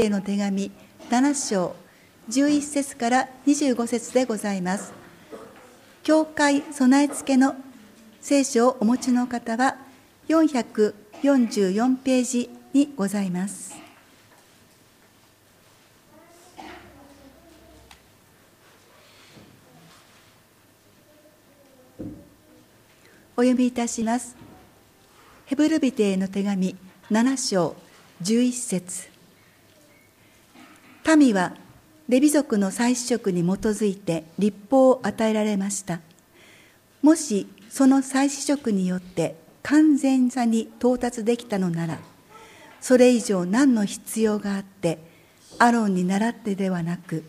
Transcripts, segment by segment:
テへの手紙7章11節から25節でございます。教会備え付けの聖書をお持ちの方は444ページにございます。お読みいたします。ヘブルビテへの手紙7章11節民はレビ族の祭司職に基づいて立法を与えられました。もしその祭司職によって完全さに到達できたのなら、それ以上何の必要があって、アロンに倣ってではなく、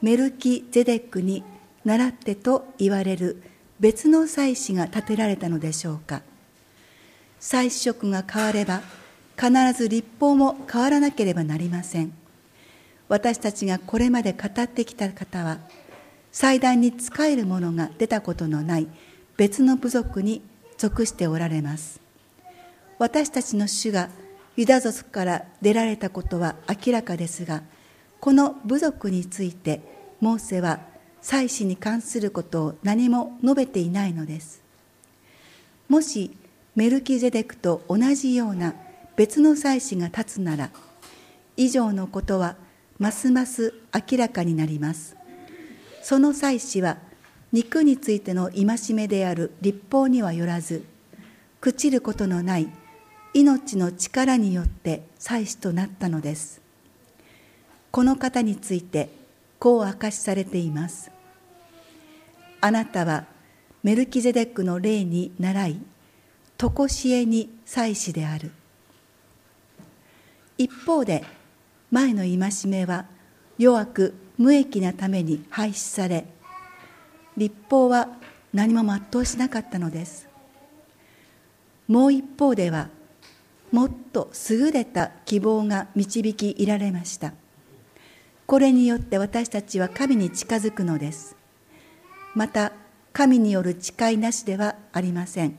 メルキゼデックに倣ってと言われる別の祭司が建てられたのでしょうか。祭司職が変われば、必ず立法も変わらなければなりません。私たちがこれまで語ってきた方は、祭壇に仕える者が出たことのない別の部族に属しておられます。私たちの主がユダ族から出られたことは明らかですが、この部族についてモーセは祭祀に関することを何も述べていないのです。もしメルキゼデクと同じような別の祭司が立つなら、以上のことはますます明らかになります。その祭司は肉についての戒めである立法にはよらず、朽ちることのない命の力によって祭司となったのです。この方についてこう明かしされています。あなたはメルキゼデックの霊に倣い、とこしえに祭司である。一方で、前の戒めは弱く無益なために廃止され立法は何も全うしなかったのです。もう一方ではもっと優れた希望が導きいられました。これによって私たちは神に近づくのです。また神による誓いなしではありません。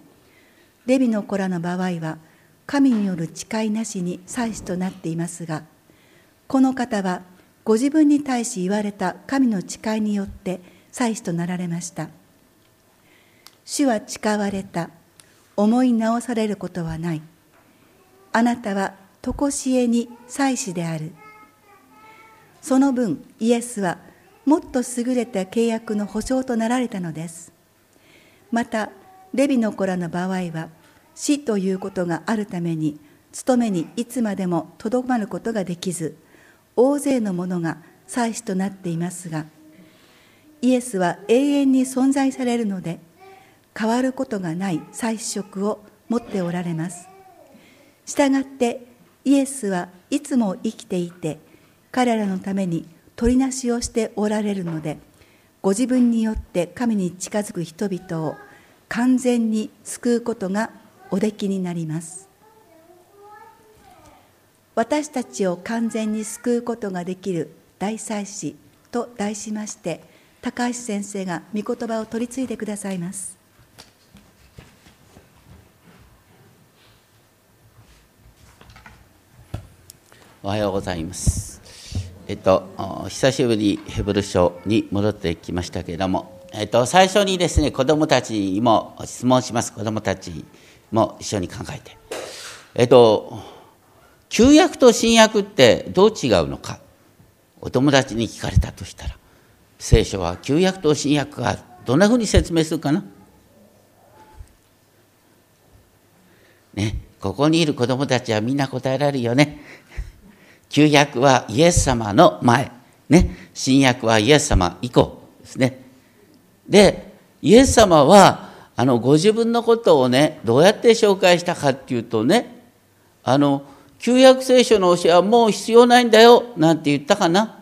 レビの子らの場合は神による誓いなしに祭司となっていますがこの方はご自分に対し言われた神の誓いによって祭司となられました。主は誓われた。思い直されることはない。あなたは常しえに祭司である。その分イエスはもっと優れた契約の保証となられたのです。またレビの子らの場合は死ということがあるために務めにいつまでもとどまることができず大勢のものが祭司となっていますがイエスは永遠に存在されるので変わることがない祭司職を持っておられます。したがってイエスはいつも生きていて彼らのために取りなしをしておられるのでご自分によって神に近づく人々を完全に救うことがおできになります。私たちを完全に救うことができる大祭司と題しまして高橋先生が御言葉を取り継いでくださいます。おはようございます。えっと久しぶりヘブル書に戻ってきましたけれどもえっと最初にですね子どもたちにも質問します。子どもたちも一緒に考えて。えっと旧約と新約ってどう違うのか。お友達に聞かれたとしたら。聖書は旧約と新約がどんなふうに説明するかな。ねここにいる子供たちはみんな答えられるよね。旧約はイエス様の前。ね新約はイエス様以降ですね。でイエス様はあのご自分のことをねどうやって紹介したかっていうとねあの旧約聖書の教えはもう必要ないんだよ、なんて言ったかな？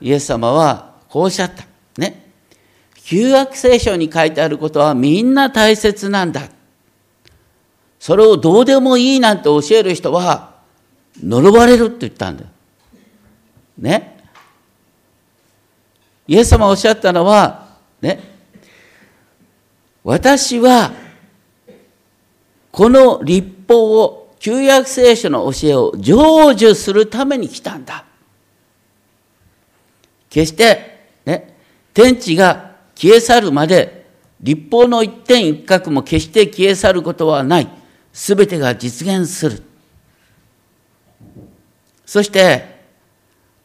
イエス様はこうおっしゃった。ね。旧約聖書に書いてあることはみんな大切なんだ。それをどうでもいいなんて教える人は呪われるって言ったんだよ。ね。イエス様おっしゃったのは、ね。私はこの立法を旧約聖書の教えを成就するために来たんだ。決して、ね、天地が消え去るまで、立法の一点一角も決して消え去ることはない。すべてが実現する。そして、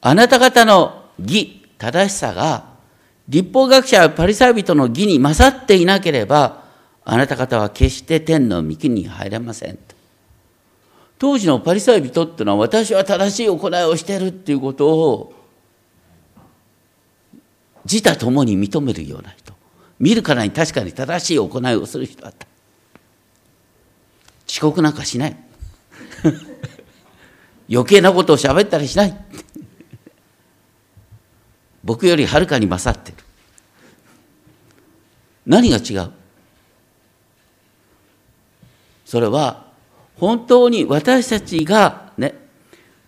あなた方の義、正しさが、立法学者パリサイ人の義に勝っていなければ、あなた方は決して天の御国に入れません。当時のパリサイ人ってのは私は正しい行いをしてるっていうことを自他ともに認めるような人。見るからに確かに正しい行いをする人だった。遅刻なんかしない。余計なことを喋ったりしない。僕よりはるかに勝ってる。何が違う？それは本当に私たちがね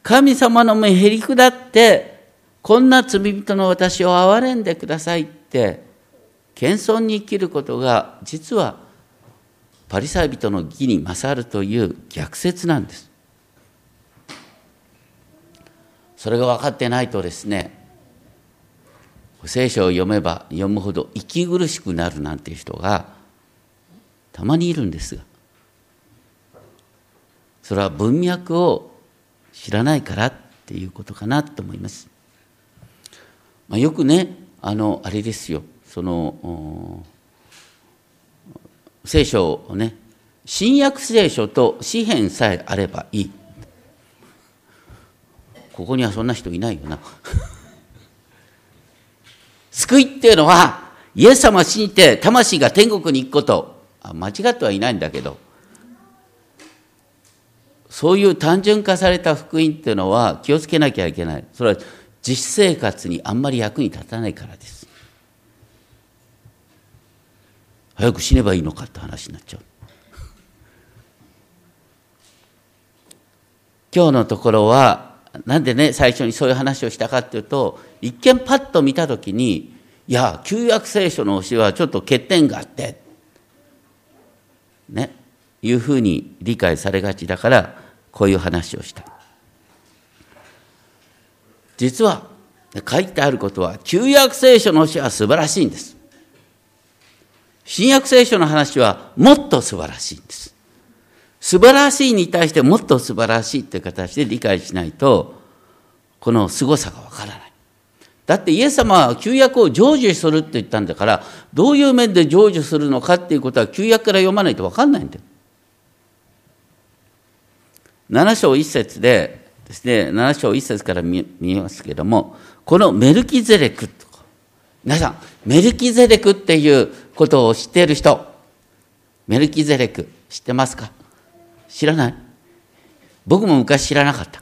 神様の目へり下ってこんな罪人の私を憐れんでくださいって謙遜に生きることが実はパリサイ人の義に勝るという逆説なんです。それが分かってないとですね聖書を読めば読むほど息苦しくなるなんていう人がたまにいるんですがそれは文脈を知らないからっていうことかなと思います。まあ、よくねあのあれですよ。その聖書をね新約聖書と詩篇さえあればいい。ここにはそんな人いないよな。救いっていうのはイエス様を信じて魂が天国に行くこと。間違ってはいないんだけど。そういう単純化された福音っていうのは気をつけなきゃいけないそれは実生活にあんまり役に立たないからです。早く死ねばいいのかって話になっちゃう。今日のところは、なんでね、最初にそういう話をしたかっていうと、一見パッと見たときに、いや、旧約聖書の教えはちょっと欠点があって、ね、いうふうに理解されがちだから、こういう話をした。実は書いてあることは旧約聖書の教えは素晴らしいんです。新約聖書の話はもっと素晴らしいんです。素晴らしいに対してもっと素晴らしいという形で理解しないと、この凄さがわからない。だってイエス様は旧約を成就するって言ったんだから、どういう面で成就するのかっていうことは旧約から読まないとわかんないんだよ。7章1節で、ですね、7章1節から見見ますけれども、このメルキゼレク皆さん、メルキゼレクっていうことを知っている人、メルキゼレク知ってますか？知らない？僕も昔知らなかった。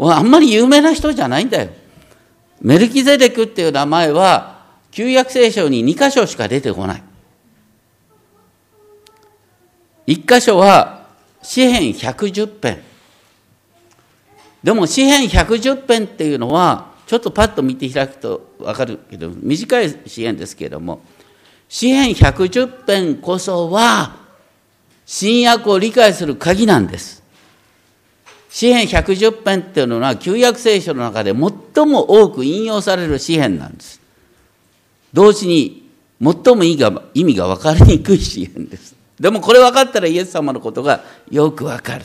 あんまり有名な人じゃないんだよ。メルキゼレクっていう名前は、旧約聖書に2箇所しか出てこない。1箇所は、詩篇110編。でも詩篇110編っていうのはちょっとパッと見て開くと分かるけど短い詩篇ですけれども詩篇110編こそは新約を理解する鍵なんです。詩篇110編っていうのは旧約聖書の中で最も多く引用される詩篇なんです。同時に最も意味が分かりにくい詩篇です。でもこれ分かったらイエス様のことがよく分かる。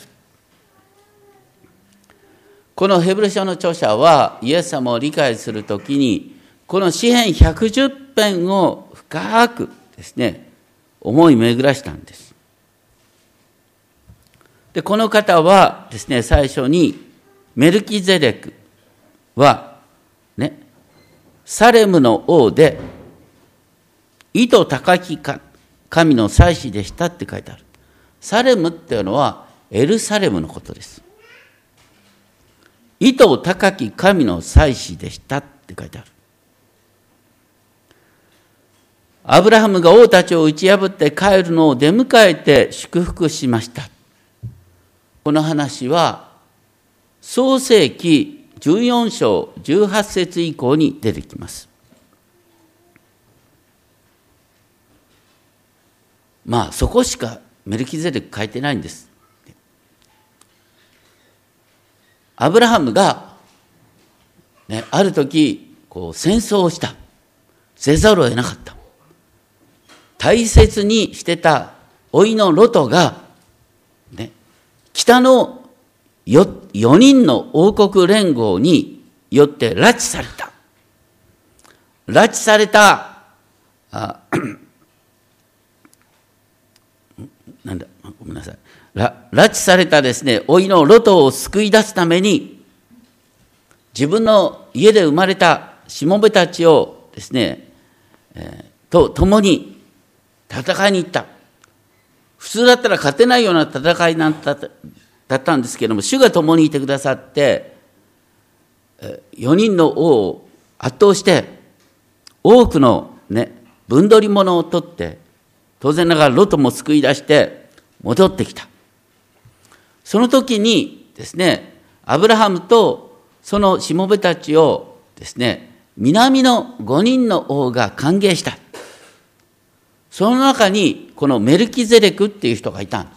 このヘブル書の著者はイエス様を理解するときにこの詩篇110編を深くですね思い巡らしたんです。でこの方はですね最初にメルキゼレクはねサレムの王で意図高きか神の祭司でしたって書いてある。サレムっていうのはエルサレムのことです。意図高き神の祭司でしたって書いてある。アブラハムが王たちを打ち破って帰るのを出迎えて祝福しました。この話は創世紀14章18節以降に出てきます。まあそこしかメルキゼデク書いてないんです。アブラハムが、ね、ある時こう戦争をした。せざるを得なかった。大切にしてた老いのロトが、ね、北の 4, 4人の王国連合によって拉致された。拉致されたあなんだごめんなさい。拉致されたですね老いのロトを救い出すために自分の家で生まれたしもべたちをですね、えー、と共に戦いに行った。普通だったら勝てないような戦いなんだだったんですけれども主が共にいてくださって4人の王を圧倒して多くのね分取り物を取って当然ながらロトも救い出して戻ってきた。その時にですねアブラハムとそのしもべたちをですね南の5人の王が歓迎した。その中にこのメルキゼレクっていう人がいた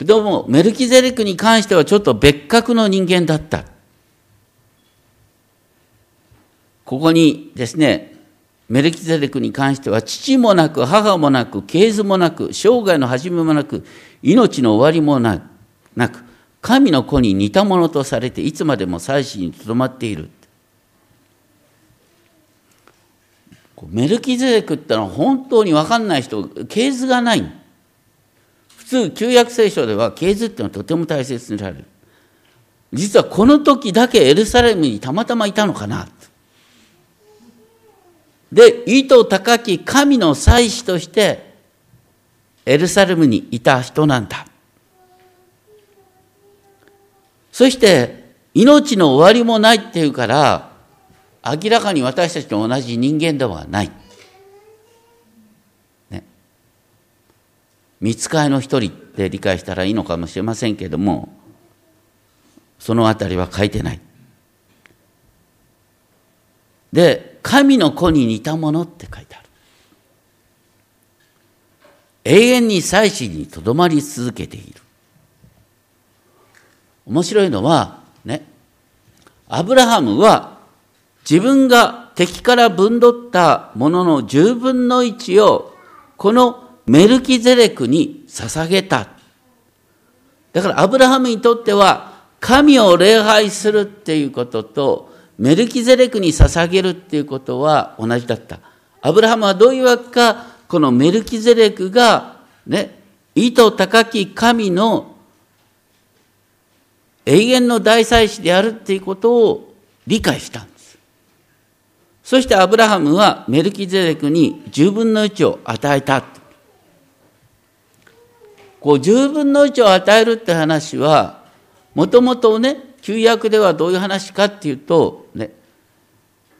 どうもメルキゼレクに関してはちょっと別格の人間だった。ここにですねメルキゼレクに関しては父もなく母もなく系図もなく生涯の始めもなく命の終わりもなく神の子に似たものとされていつまでも祭祀にとどまっている。メルキゼレクってのは本当に分かんない人系図がない。普通旧約聖書では系図ってのはとても大切にされる。実はこの時だけエルサレムにたまたまいたのかな。で、意図高き神の祭司としてエルサレムにいた人なんだ。そして、命の終わりもないっていうから、明らかに私たちと同じ人間ではない。ね。見つかいの一人って理解したらいいのかもしれませんけども、そのあたりは書いてない。で、神の子に似たものって書いてある。永遠に祭祀にとどまり続けている。面白いのは、ね、アブラハムは自分が敵から分取ったものの十分の一をこのメルキゼレクに捧げた。だからアブラハムにとっては神を礼拝するっていうこととメルキゼレクに捧げるっていうことは同じだった。アブラハムはどういうわけか、このメルキゼレクが、ね、意図高き神の永遠の大祭司であるっていうことを理解したんです。そしてアブラハムはメルキゼレクに十分の一を与えた。こう十分の一を与えるって話は、もともとね、旧約ではどういう話かっていうと、ね、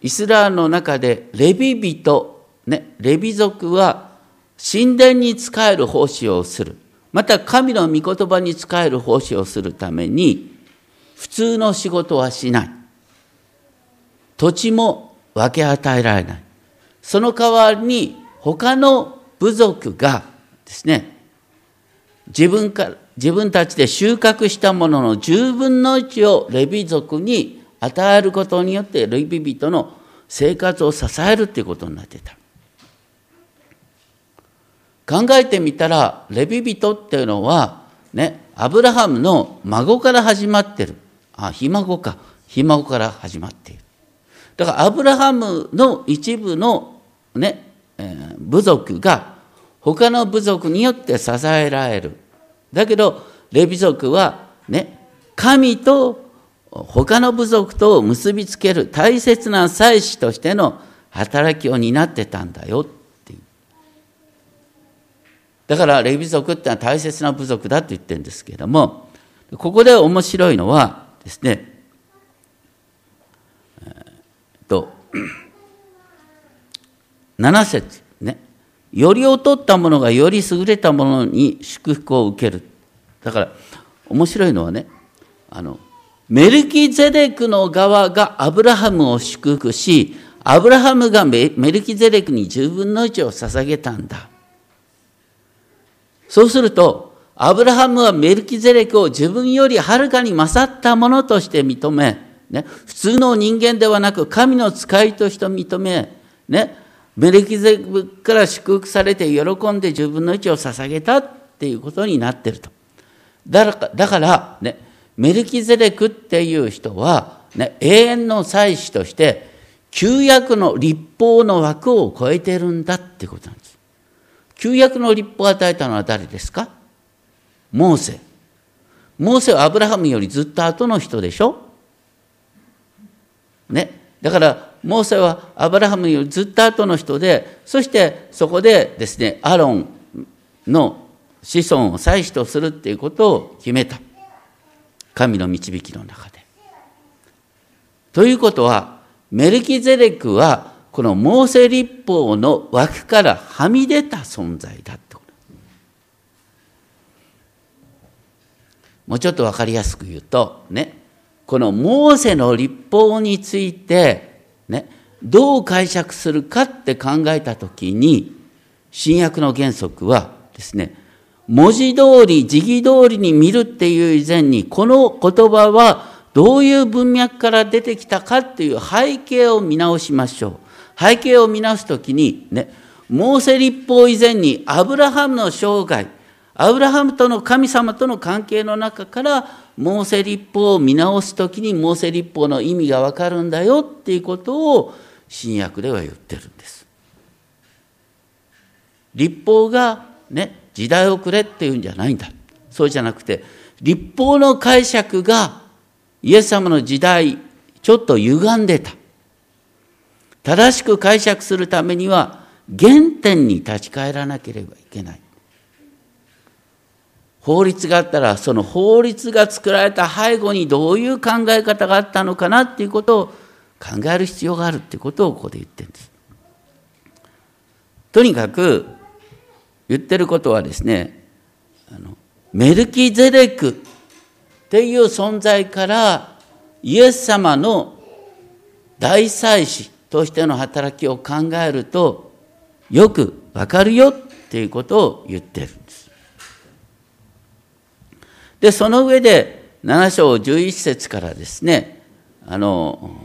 イスラーの中でレビ人、ね、レビ族は神殿に仕える奉仕をする。また神の御言葉に仕える奉仕をするために、普通の仕事はしない。土地も分け与えられない。その代わりに他の部族がですね、自分から、自分たちで収穫したものの十分の一をレビ族に与えることによってレビ人の生活を支えるっていうことになってた。考えてみたらレビ人っていうのはねアブラハムの孫から始まってる。あひ孫か。ひ孫から始まっている。だからアブラハムの一部のね、えー、部族が他の部族によって支えられる。だけど、レビ族はね、神と他の部族とを結びつける大切な祭司としての働きを担ってたんだよっていう。だから、レビ族ってのは大切な部族だと言ってるんですけども、ここで面白いのはですね、えー、と、7節ね。より劣ったものがより優れたものに祝福を受ける。だから、面白いのはね、あの、メルキゼレクの側がアブラハムを祝福し、アブラハムがメルキゼレクに10分の1を捧げたんだ。そうすると、アブラハムはメルキゼレクを自分よりはるかに勝ったものとして認め、ね、普通の人間ではなく神の使いとして認め、ね、メルキゼレクから祝福されて喜んで自分の位置を捧げたっていうことになってると。だからだから、ね、メルキゼレクっていう人は、ね、永遠の祭司として旧約の立法の枠を超えてるんだってことなんです。旧約の立法を与えたのは誰ですか？モーセ。モーセはアブラハムよりずっと後の人でしょ？ね。だから、モーセはアブラハムよりずっと後の人で、そしてそこでですね、アロンの子孫を祭司とするっていうことを決めた。神の導きの中で。ということは、メルキゼレクは、このモーセ立法の枠からはみ出た存在だってこともうちょっと分かりやすく言うと、ね、このモーセの立法について、ね、どう解釈するかって考えたときに、新約の原則はですね、文字通り、時期通りに見るっていう以前に、この言葉はどういう文脈から出てきたかっていう背景を見直しましょう。背景を見直すときに、ね、モーセ立法以前にアブラハムの生涯、アブラハムとの神様との関係の中からモーセ立法を見直す時にモーセ立法の意味がわかるんだよっていうことを新約では言ってるんです。立法がね時代遅れっていうんじゃないんだ。そうじゃなくて立法の解釈がイエス様の時代ちょっと歪んでた。正しく解釈するためには原点に立ち返らなければいけない。法律があったら、その法律が作られた背後にどういう考え方があったのかなっていうことを考える必要があるっていうことをここで言ってるんです。とにかく、言ってることはですね、あのメルキゼレクっていう存在からイエス様の大祭司としての働きを考えるとよくわかるよっていうことを言ってるんです。で、その上で、7章11節からですね、あの、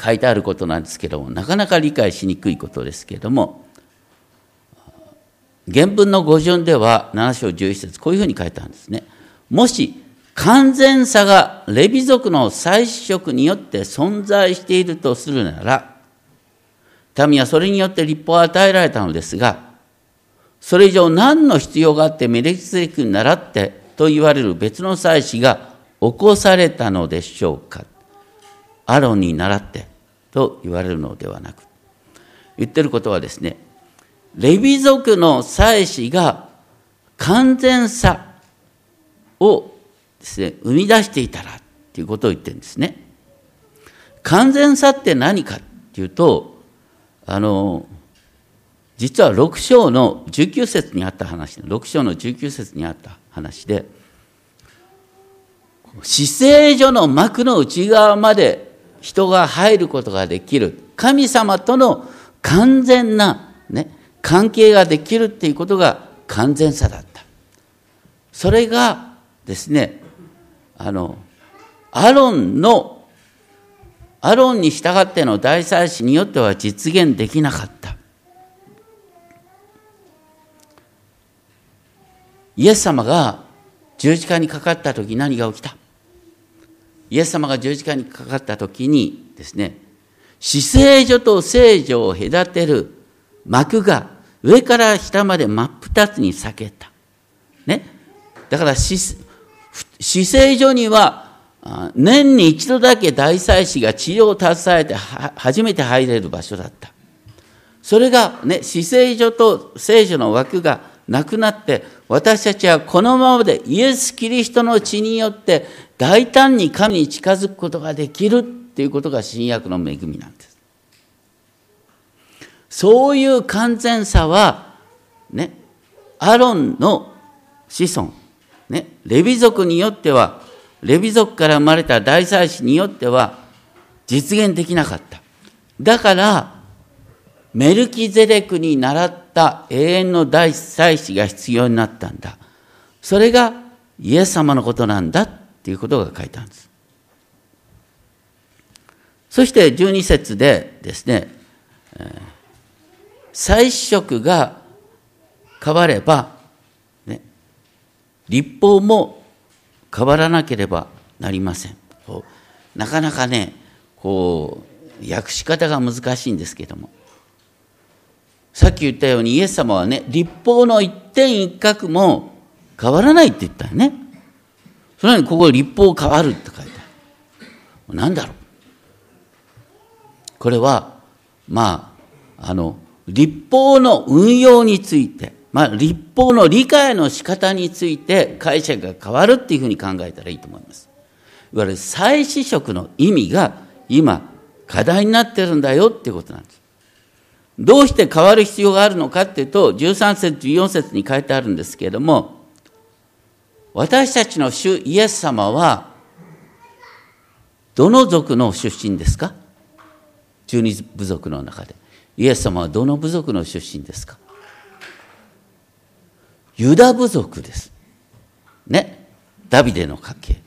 書いてあることなんですけども、なかなか理解しにくいことですけども、原文の語順では、7章11節こういうふうに書いてあるんですね。もし、完全さがレビ族の祭祀職によって存在しているとするなら、民はそれによって立法を与えられたのですが、それ以上何の必要があってメレキセレクに倣ってと言われる別の祭司が起こされたのでしょうか。アロンに倣ってと言われるのではなく言ってることはですねレビ族の祭司が完全さをですね生み出していたらっていうことを言ってるんですね。完全さって何かっていうとあの実は6章の19節にあった話、6章の19節にあった話で、死聖所の幕の内側まで人が入ることができる。神様との完全な、ね、関係ができるっていうことが完全さだった。それがですね、あの、アロンの、アロンに従っての大祭司によっては実現できなかった。イエス様が十字架にかかった時何が起きた？イエス様が十字架にかかった時にですね、死聖所と聖所を隔てる幕が上から下まで真っ二つに裂けた。ね？だから死、死聖所には年に一度だけ大祭司が治療を携えて初めて入れる場所だった。それがね、死聖所と聖所の枠がなくなって私たちはこのままでイエス・キリストの血によって大胆に神に近づくことができるっていうことが新約の恵みなんです。そういう完全さは、ね、アロンの子孫、ね、レビ族によっては、レビ族から生まれた大祭司によっては実現できなかった。だから、メルキゼレクに倣った永遠の大祭司が必要になったんだ。それがイエス様のことなんだっていうことが書いてあるんです。そして12節でですね、祭司職が変われば、ね、立法も変わらなければなりません。なかなかね、こう、訳し方が難しいんですけども。さっき言ったようにイエス様はね、立法の一点一角も変わらないって言ったよね。それにここ立法変わるって書いてある。何だろう。これは、まあ、あの、立法の運用について、まあ、立法の理解の仕方について解釈が変わるっていうふうに考えたらいいと思います。いわゆる再試食の意味が今課題になってるんだよっていうことなんです。どうして変わる必要があるのかっていうと、13節、14節に書いてあるんですけれども、私たちの主イエス様は、どの族の出身ですか？十二部族の中で。イエス様はどの部族の出身ですか？ユダ部族です。ね。ダビデの家系。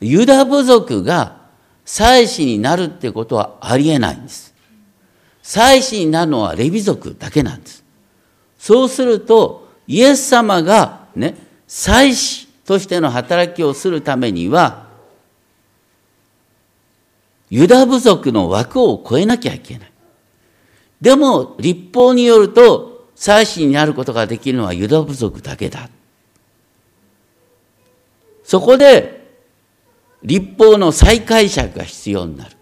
ユダ部族が祭司になるってことはありえないんです。祭司になるのはレビ族だけなんです。そうすると、イエス様がね、祭司としての働きをするためには、ユダ部族の枠を超えなきゃいけない。でも、立法によると、祭司になることができるのはユダ部族だけだ。そこで、立法の再解釈が必要になる。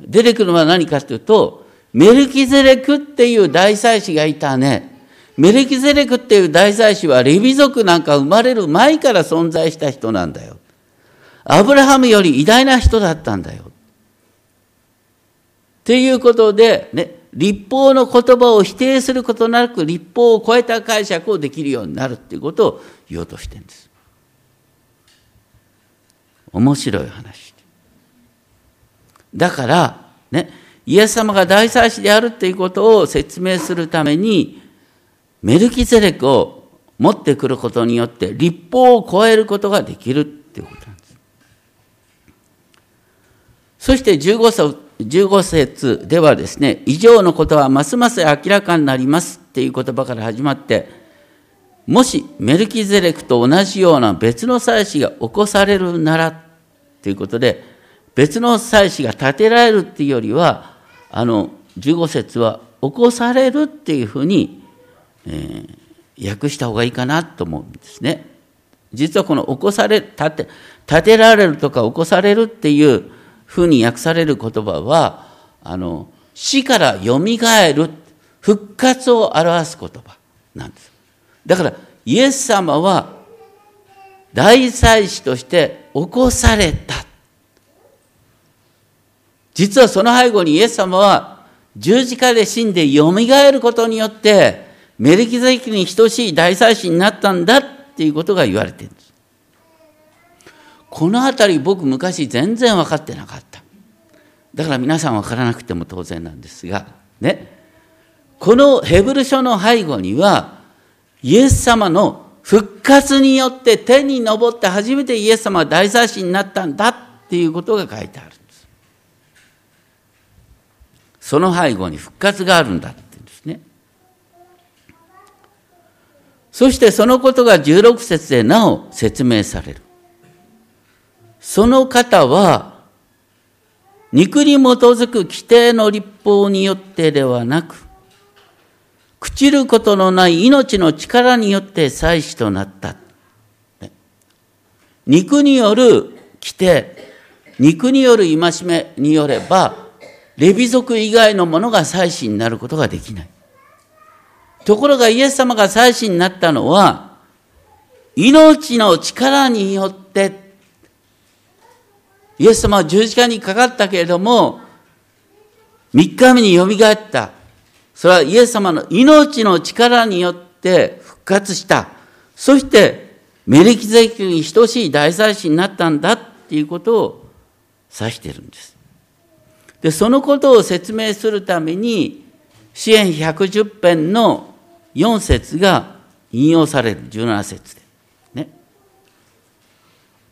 出てくるのは何かというと、メルキゼレクっていう大祭司がいたね。メルキゼレクっていう大祭司はレビ族なんか生まれる前から存在した人なんだよ。アブラハムより偉大な人だったんだよ。っていうことで、ね、立法の言葉を否定することなく、立法を超えた解釈をできるようになるっていうことを言おうとしてるんです。面白い話。だから、ね、イエス様が大祭司であるっていうことを説明するために、メルキゼレクを持ってくることによって、立法を超えることができるっていうことなんです。そして15節 ,15 節ではですね、以上のことはますます明らかになりますっていう言葉から始まって、もしメルキゼレクと同じような別の祭司が起こされるならということで、別の祭司が建てられるっていうよりは、あの、15節は起こされるっていうふうに、えー、訳した方がいいかなと思うんですね。実はこの起こされ、建て、建てられるとか起こされるっていうふうに訳される言葉は、あの、死から蘇る、復活を表す言葉なんです。だから、イエス様は大祭司として起こされた。実はその背後にイエス様は十字架で死んで蘇ることによってメルキザキに等しい大祭司になったんだっていうことが言われてるんです。このあたり僕昔全然分かってなかった。だから皆さん分からなくても当然なんですが、ね。このヘブル書の背後には、イエス様の復活によって天に昇って初めてイエス様が大祭司になったんだっていうことが書いてある。その背後に復活があるんだって言うんですね。そしてそのことが16節でなお説明される。その方は、肉に基づく規定の立法によってではなく、朽ちることのない命の力によって祭司となった。肉による規定、肉による戒めによれば、レビ族以外のものが祭司になることができない。ところがイエス様が祭司になったのは、命の力によって、イエス様は十字架にかかったけれども、三日目によみがえった。それはイエス様の命の力によって復活した。そして、メリキゼキに等しい大祭司になったんだっていうことを指しているんです。で、そのことを説明するために、支援110編の4節が引用される17節で。ね。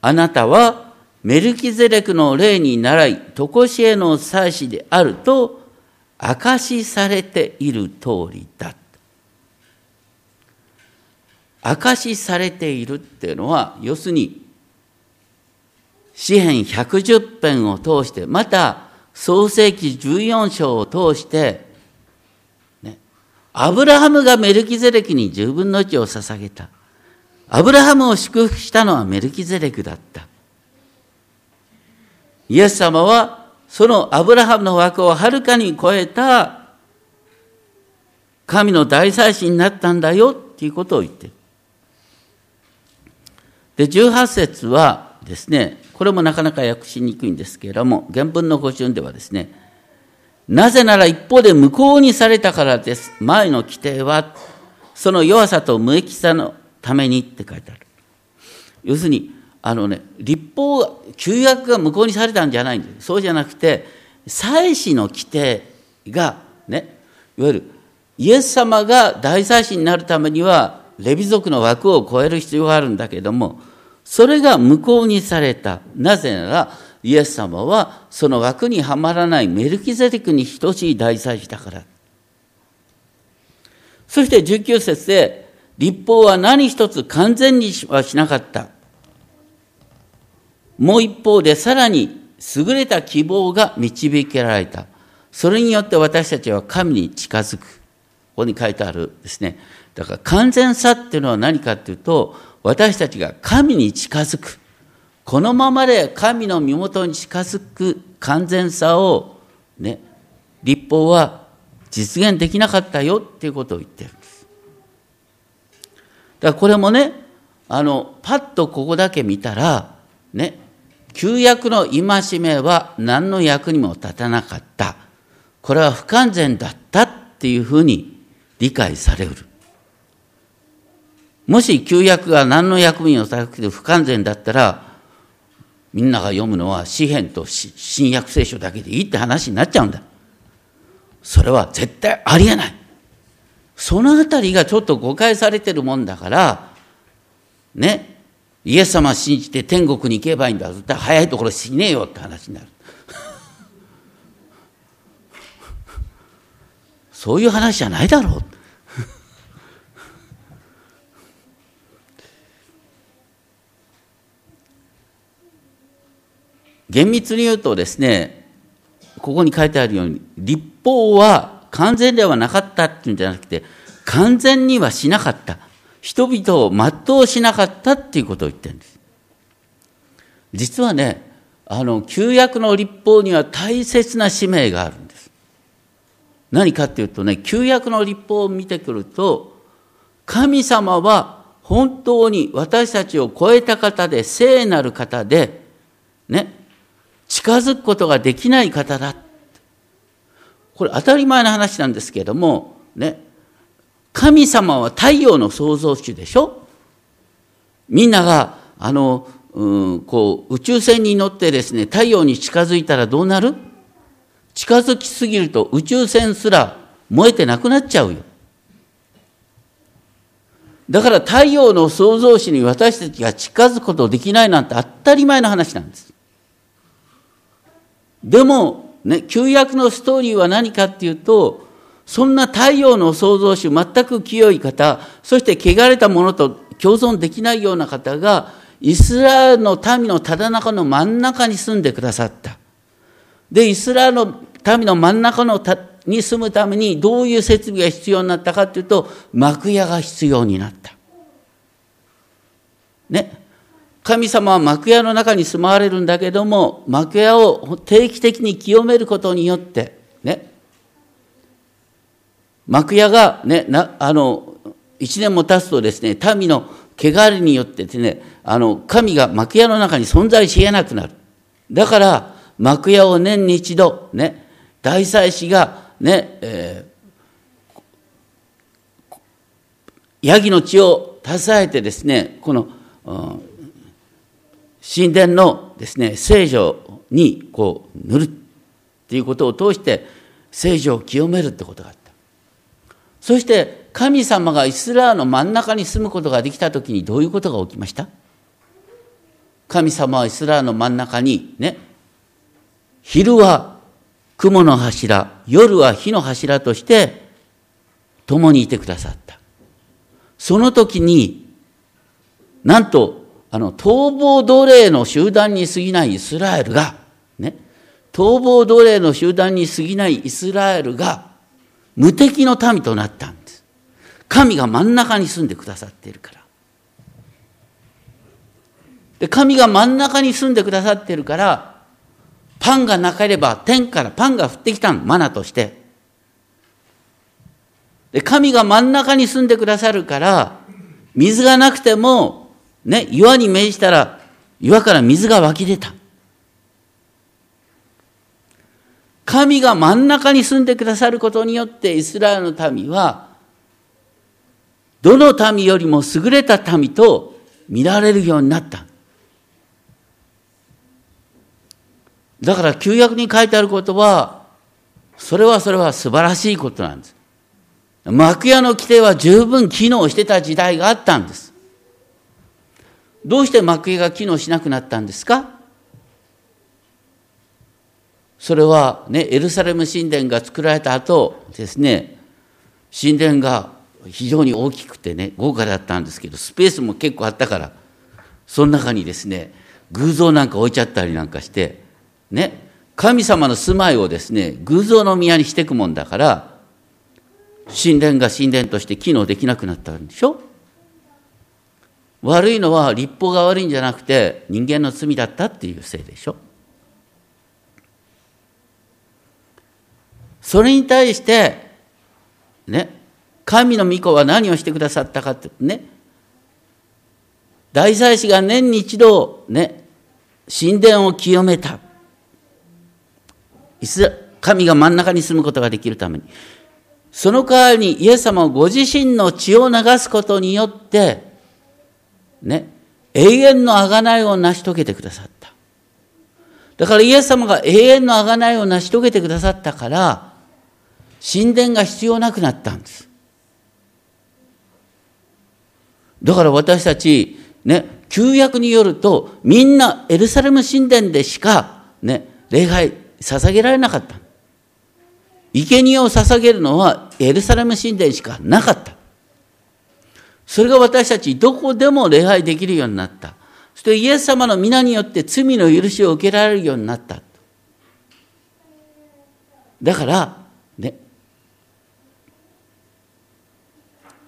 あなたはメルキゼレクの霊に習い、とこしえの祭司であると証しされている通りだ。証しされているっていうのは、要するに、詩編110編を通して、また、創世記14章を通して、ね、アブラハムがメルキゼレクに十分の地を捧げた。アブラハムを祝福したのはメルキゼレクだった。イエス様は、そのアブラハムの枠をはるかに超えた神の大祭司になったんだよっていうことを言ってる。で、18節はですね、これもなかなか訳しにくいんですけれども、原文の語順ではですね、なぜなら一方で無効にされたからです。前の規定は、その弱さと無益さのためにって書いてある。要するに、あのね、立法、旧約が無効にされたんじゃないんです。そうじゃなくて、祭祀の規定が、ね、いわゆる、イエス様が大祭司になるためには、レビ族の枠を超える必要があるんだけども、それが無効にされた。なぜなら、イエス様はその枠にはまらないメルキゼデクに等しい大祭司だから。そして19節で、立法は何一つ完全にはしなかった。もう一方でさらに優れた希望が導けられた。それによって私たちは神に近づく。ここに書いてあるですね。だから完全さっていうのは何かっていうと、私たちが神に近づく。このままで神の身元に近づく完全さを、ね、立法は実現できなかったよっていうことを言ってるんです。だからこれもね、あの、パッとここだけ見たら、ね、旧約の戒めは何の役にも立たなかった。これは不完全だったっていうふうに理解される。もし旧約が何の役にも立たなくて不完全だったら、みんなが読むのは詩篇と新約聖書だけでいいって話になっちゃうんだ。それは絶対ありえない。そのあたりがちょっと誤解されてるもんだから、ね、イエス様信じて天国に行けばいいんだ。絶対早いところ死ねえよって話になる。そういう話じゃないだろう。厳密に言うとですね、ここに書いてあるように、立法は完全ではなかったっていうんじゃなくて、完全にはしなかった。人々を全うしなかったっていうことを言ってるんです。実はね、あの、旧約の立法には大切な使命があるんです。何かっていうとね、旧約の立法を見てくると、神様は本当に私たちを超えた方で、聖なる方で、ね、近づくことができない方だ。これ当たり前の話なんですけれども、ね、神様は太陽の創造主でしょ？みんなが、あの、うん、こう、宇宙船に乗ってですね、太陽に近づいたらどうなる？近づきすぎると宇宙船すら燃えてなくなっちゃうよ。だから太陽の創造主に私たちが近づくことできないなんて当たり前の話なんです。でも、ね、旧約のストーリーは何かっていうと、そんな太陽の創造主、全く清い方、そして汚れたものと共存できないような方が、イスラエルの民のただ中の真ん中に住んでくださった。で、イスラエルの民の真ん中のたに住むためにどういう設備が必要になったかというと、幕屋が必要になった。ね？神様は幕屋の中に住まわれるんだけども、幕屋を定期的に清めることによって、ね、幕屋がね、な、あの、一年も経つとですね、民の汚れによってですね、あの、神が幕屋の中に存在し得なくなる。だから、幕屋を年に一度、ね、大祭司が、ね、えー、ヤギの血を携えてですね、この、うん神殿のですね、聖女にこう塗るっていうことを通して聖女を清めるってことがあった。そして神様がイスラエルの真ん中に住むことができた時にどういうことが起きました？神様はイスラエルの真ん中にね、昼は雲の柱、夜は火の柱として共にいてくださった。その時に、なんと、あの、逃亡奴隷の集団に過ぎないイスラエルが、ね、逃亡奴隷の集団に過ぎないイスラエルが、無敵の民となったんです。神が真ん中に住んでくださっているから。で、神が真ん中に住んでくださっているから、パンがなければ天からパンが降ってきたん、マナとして。で、神が真ん中に住んでくださるから、水がなくても、ね、岩に命じたら、岩から水が湧き出た。神が真ん中に住んでくださることによって、イスラエルの民は、どの民よりも優れた民と見られるようになった。だから旧約に書いてあることは、それはそれは素晴らしいことなんです。幕屋の規定は十分機能してた時代があったんです。どうして幕屋が機能しなくなったんですか？それはね、エルサレム神殿が作られた後ですね、神殿が非常に大きくてね、豪華だったんですけど、スペースも結構あったから、その中にですね、偶像なんか置いちゃったりなんかして、ね、神様の住まいをですね、偶像の宮にしていくもんだから、神殿が神殿として機能できなくなったんでしょ？悪いのは立法が悪いんじゃなくて人間の罪だったっていうせいでしょ。それに対してね神の御子は何をしてくださったかってね。大祭司が年に一度ね神殿を清めた。神が真ん中に住むことができるために。その代わりにイエス様はご自身の血を流すことによって、ね、永遠の贖いを成し遂げてくださった。だからイエス様が永遠の贖いを成し遂げてくださったから、神殿が必要なくなったんです。だから私たち、ね、旧約によると、みんなエルサレム神殿でしか、ね、礼拝捧げられなかった。生贄を捧げるのはエルサレム神殿しかなかった。それが私たちどこでも礼拝できるようになった。そしてイエス様の皆によって罪の許しを受けられるようになった。だから、ね、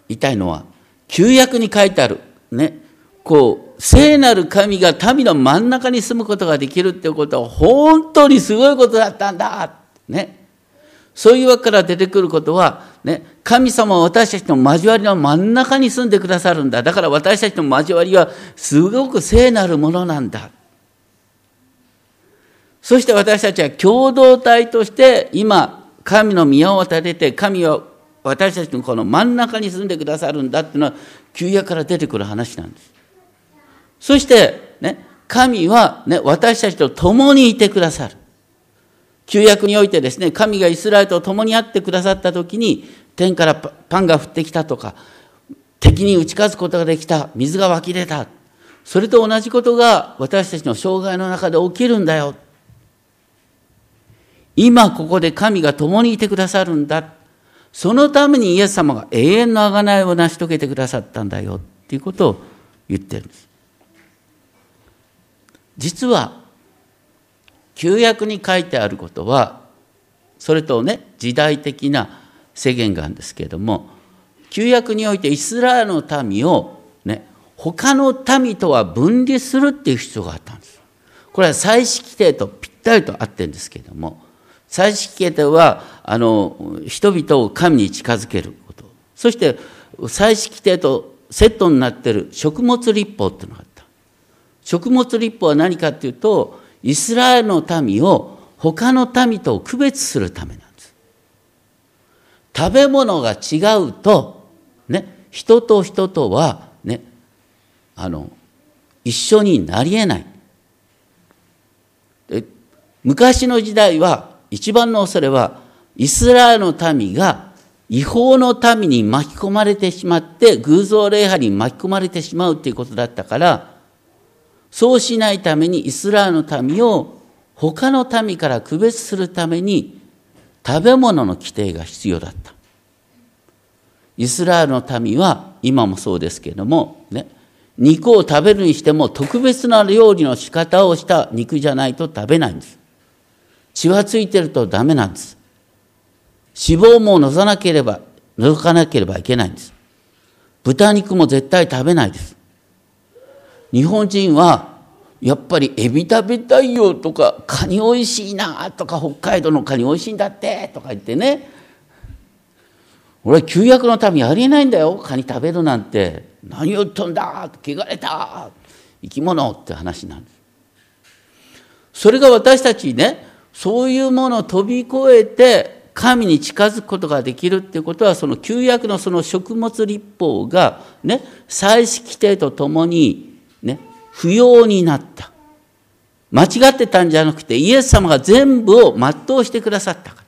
言いたいのは、旧約に書いてある、ね、こう、聖なる神が民の真ん中に住むことができるっていうことは本当にすごいことだったんだ。ね。そういうわけから出てくることは、ね、神様は私たちの交わりの真ん中に住んでくださるんだ。だから私たちの交わりはすごく聖なるものなんだ。そして私たちは共同体として今、神の宮を立てて、神は私たちのこの真ん中に住んでくださるんだっていうのは、旧約から出てくる話なんです。そして、ね、神は、ね、私たちと共にいてくださる。旧約においてですね、神がイスラエルと共に会ってくださった時に、天からパンが降ってきたとか、敵に打ち勝つことができた、水が湧き出た。それと同じことが私たちの障害の中で起きるんだよ。今ここで神が共にいてくださるんだ。そのためにイエス様が永遠の贖いを成し遂げてくださったんだよ。っていうことを言ってるんです。実は旧約に書いてあることはそれとね時代的な制限があるんですけれども旧約においてイスラエルの民をね他の民とは分離するっていう必要があったんです。これは祭祀規定とぴったりと合ってるんですけれども祭祀規定ではあの人々を神に近づけることそして祭祀規定とセットになっている食物立法っていうのがあった食物立法は何かっていうとイスラエルの民を他の民と区別するためなんです。食べ物が違うと、ね、人と人とは、ね、あの、一緒になり得ない。昔の時代は、一番の恐れは、イスラエルの民が違法の民に巻き込まれてしまって、偶像礼拝に巻き込まれてしまうっていうことだったから、そうしないためにイスラエルの民を他の民から区別するために食べ物の規定が必要だった。イスラエルの民は今もそうですけれども、ね、肉を食べるにしても特別な料理の仕方をした肉じゃないと食べないんです。血はついてるとダメなんです。脂肪も除かなければ、除かなければいけないんです。豚肉も絶対食べないです。日本人は、やっぱりエビ食べたいよとか、カニおいしいなとか、北海道のカニおいしいんだってとか言ってね。俺は旧約の民ありえないんだよ、カニ食べるなんて。何を言っとんだ汚れた生き物って話なんです。それが私たちね、そういうものを飛び越えて神に近づくことができるっていうことは、その旧約のその食物立法がね、祭祀規定とともにね、不要になった。間違ってたんじゃなくて、イエス様が全部を全うしてくださったから。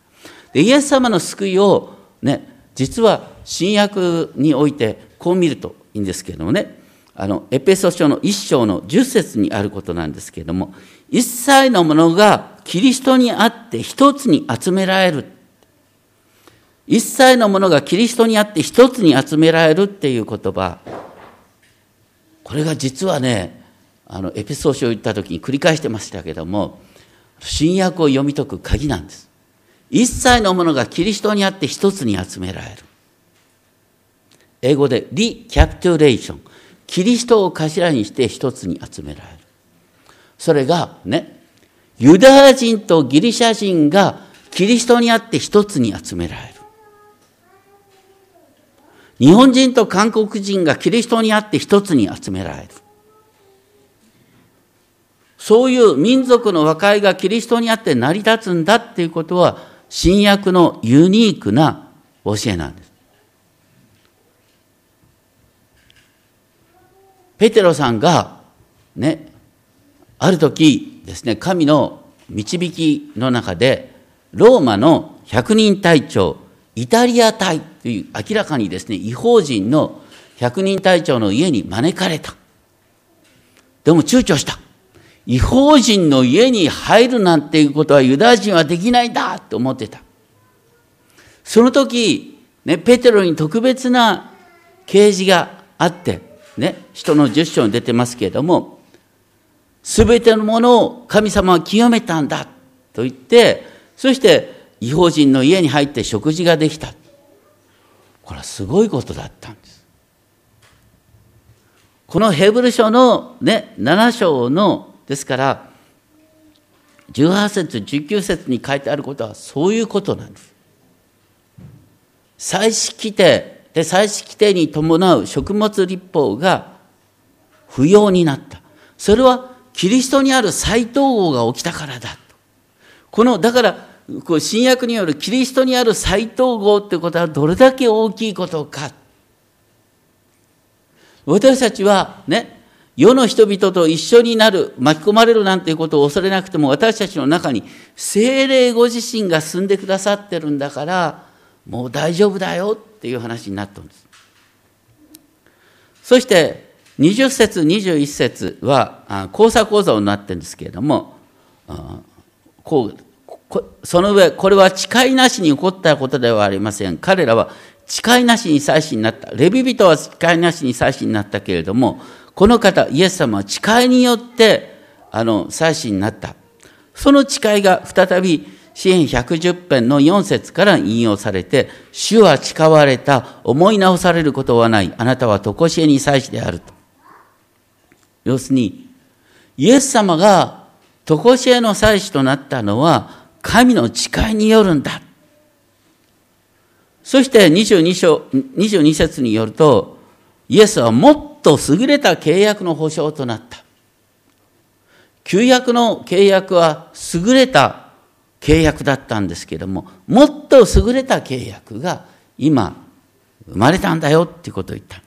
でイエス様の救いをね、実は新約においてこう見るといいんですけれどもね、あの、エペソ書の一章の十節にあることなんですけれども、一切のものがキリストにあって一つに集められる。一切のものがキリストにあって一つに集められるっていう言葉。これが実はね、あの、エペソー書を言った時に繰り返してましたけども、新約を読み解く鍵なんです。一切のものがキリストにあって一つに集められる。英語でリキャプトゥレーション。キリストを頭にして一つに集められる。それがね、ユダヤ人とギリシャ人がキリストにあって一つに集められる。日本人と韓国人がキリストにあって一つに集められる。そういう民族の和解がキリストにあって成り立つんだっていうことは、新約のユニークな教えなんです。ペテロさんが、ね、ある時ですね、神の導きの中で、ローマの百人隊長、イタリア隊という明らかにですね、違法人の百人隊長の家に招かれた。でも躊躇した。違法人の家に入るなんていうことはユダヤ人はできないんだと思ってた。その時、ね、ペテロに特別な啓示があって、ね、人の十章に出てますけれども、すべてのものを神様は清めたんだと言って、そして違法人の家に入って食事ができた。これはすごいことだったんです。このヘブル書のね、7章の、ですから、18節、19節に書いてあることはそういうことなんです。祭祀規定、で、祭祀規定に伴う食物立法が不要になった。それはキリストにある再統合が起きたからだと。この、だから、こう新約によるキリストにある再統合ってことはどれだけ大きいことか。私たちはね、世の人々と一緒になる、巻き込まれるなんていうことを恐れなくても、私たちの中に精霊ご自身が住んでくださってるんだから、もう大丈夫だよっていう話になったんです。そして、20節、21節は、交差構造になってるんですけれども、こう、その上、これは誓いなしに起こったことではありません。彼らは誓いなしに祭司になった。レビ人は誓いなしに祭司になったけれども、この方、イエス様は誓いによって、あの、祭司になった。その誓いが再び、支援110編の4節から引用されて、主は誓われた、思い直されることはない。あなたは常しえに祭司であると。要するに、イエス様が常しえの祭司となったのは、神の誓いによるんだ。そして22章、22節によると、イエスはもっと優れた契約の保証となった。旧約の契約は優れた契約だったんですけども、もっと優れた契約が今生まれたんだよっていうことを言った。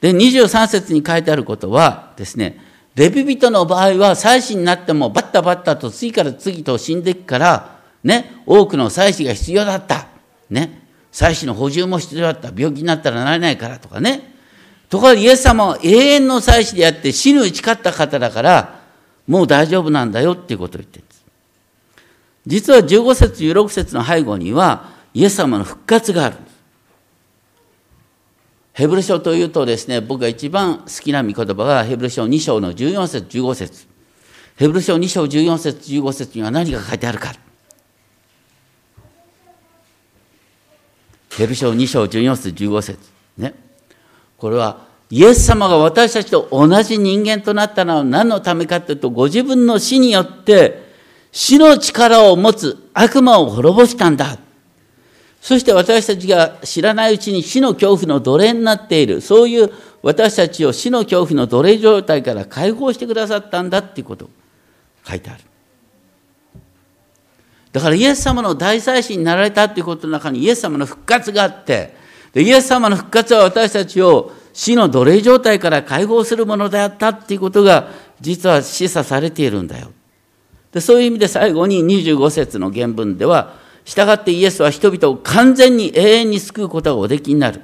で、23節に書いてあることはですね、レビ人の場合は祭司になってもバッタバッタと次から次と死んでいくから、ね、多くの祭司が必要だった。ね。妻子の補充も必要だった。病気になったらなれないからとかね。ところがイエス様は永遠の妻子であって死に打ち勝った方だから、もう大丈夫なんだよっていうことを言ってるんです。実は15節、16節の背後には、イエス様の復活がある。ヘブル書というとですね、僕が一番好きな御言葉がヘブル書2章の14節、15節。ヘブル書2章14節、15節には何が書いてあるか。ヘブル書2章14節、15節。ね。これは、イエス様が私たちと同じ人間となったのは何のためかというと、ご自分の死によって、死の力を持つ悪魔を滅ぼしたんだ。そして私たちが知らないうちに死の恐怖の奴隷になっている。そういう私たちを死の恐怖の奴隷状態から解放してくださったんだっていうこと書いてある。だからイエス様の大祭司になられたっていうことの中にイエス様の復活があってで、イエス様の復活は私たちを死の奴隷状態から解放するものであったっていうことが実は示唆されているんだよ。でそういう意味で最後に25節の原文では、従ってイエスは人々を完全に永遠に救うことがおできになる。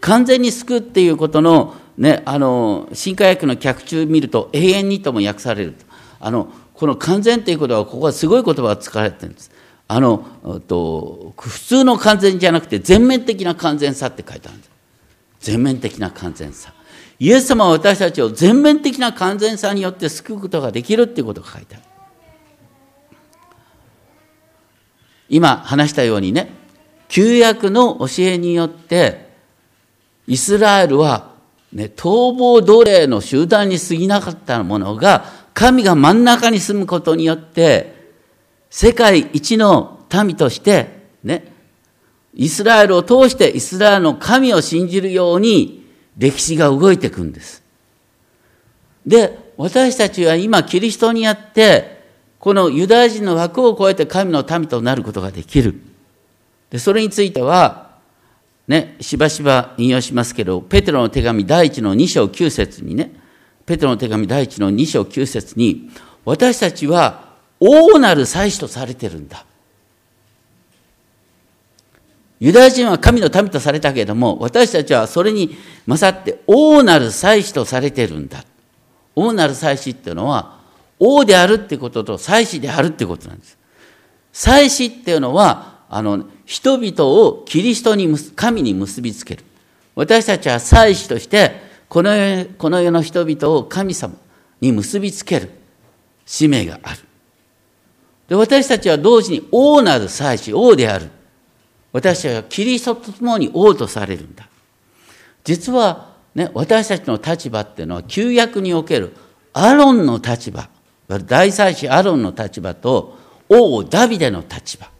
完全に救うっていうことの、ね、あの、新化訳の脚中見ると永遠にとも訳される。あの、この完全っていうことは、ここはすごい言葉が使われてるんです。あの、と普通の完全じゃなくて全面的な完全さって書いてあるんです。全面的な完全さ。イエス様は私たちを全面的な完全さによって救うことができるっていうことが書いてある。今話したようにね、旧約の教えによって、イスラエルは、ね、逃亡奴隷の集団に過ぎなかったものが、神が真ん中に住むことによって、世界一の民として、ね、イスラエルを通してイスラエルの神を信じるように歴史が動いていくんです。で、私たちは今キリストにあって、このユダヤ人の枠を超えて神の民となることができる。で、それについては、ね、しばしば引用しますけど、ペテロの手紙第一の2章9節にね、ペテロの手紙第一の2章9節に、私たちは大なる祭司とされてるんだ。ユダヤ人は神の民とされたけれども、私たちはそれに勝って大なる祭司とされてるんだ。大なる祭司っていうのは、王であるってことと祭司であるってことなんです。祭司っていうのは、あの、人々をキリストに、神に結びつける。私たちは祭司として、この世この世の人々を神様に結びつける使命がある。で私たちは同時に王なる祭司、王である。私たちはキリストと共に王とされるんだ。実は、ね、私たちの立場っていうのは、旧約におけるアロンの立場大祭司アロンの立場と王ダビデの立場。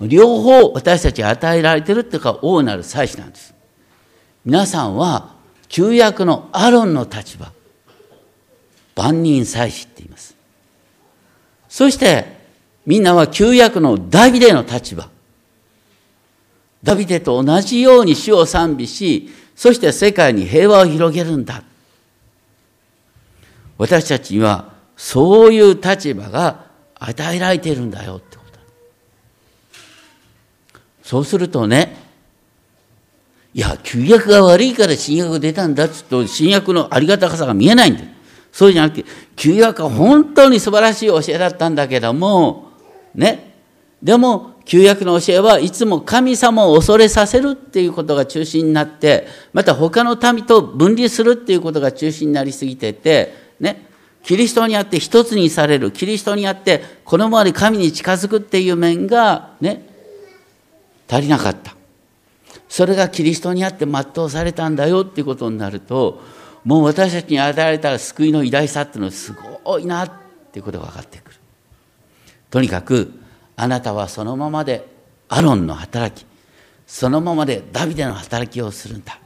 両方私たち与えられてるっていうか王なる祭司なんです。皆さんは旧約のアロンの立場。万人祭司って言います。そしてみんなは旧約のダビデの立場。ダビデと同じように主を賛美しそして世界に平和を広げるんだ。私たちにはそういう立場が与えられているんだよってこと。そうするとね、いや、旧約が悪いから新約が出たんだっつうと、新約のありがたさが見えないんだよ。そうじゃなくて、旧約は本当に素晴らしい教えだったんだけども、ね。でも、旧約の教えはいつも神様を恐れさせるっていうことが中心になって、また他の民と分離するっていうことが中心になりすぎてて、ね。キリストにあって一つにされる、キリストにあってこのままで神に近づくっていう面がね、足りなかった。それがキリストにあって全うされたんだよっていうことになると、もう私たちに与えられた救いの偉大さっていうのはすごいなっていうことが分かってくる。とにかく、あなたはそのままでアロンの働き、そのままでダビデの働きをするんだ。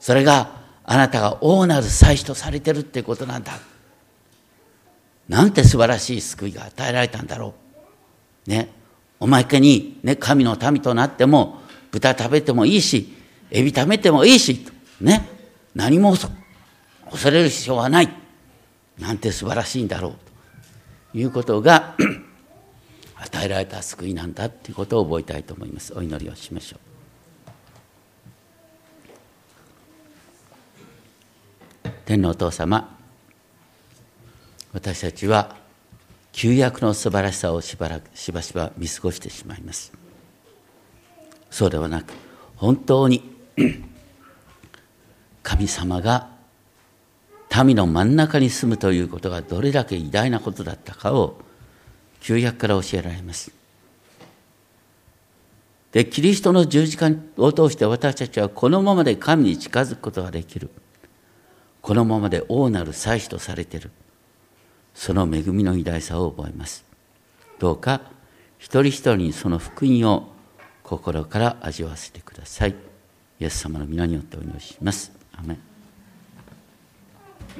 それがあなたが大なる祭司とされてるっていうことなんだ。なんて素晴らしい救いが与えられたんだろう。ね。おまけに、ね、神の民となっても、豚食べてもいいし、エビ食べてもいいし、ね。何も恐れる必要はない。なんて素晴らしいんだろう。ということが 与えられた救いなんだということを覚えたいと思いますお祈りをしましょう天のお父様私たちは旧約の素晴らしさをしばらくしばしば見過ごしてしまいますそうではなく本当に 神様が民の真ん中に住むということがどれだけ偉大なことだったかを旧約から教えられます。で、キリストの十字架を通して私たちはこのままで神に近づくことができる。このままで王なる祭司とされている。その恵みの偉大さを覚えます。どうか一人一人にその福音を心から味わわせてください。イエス様の皆によってお祈りします。アメ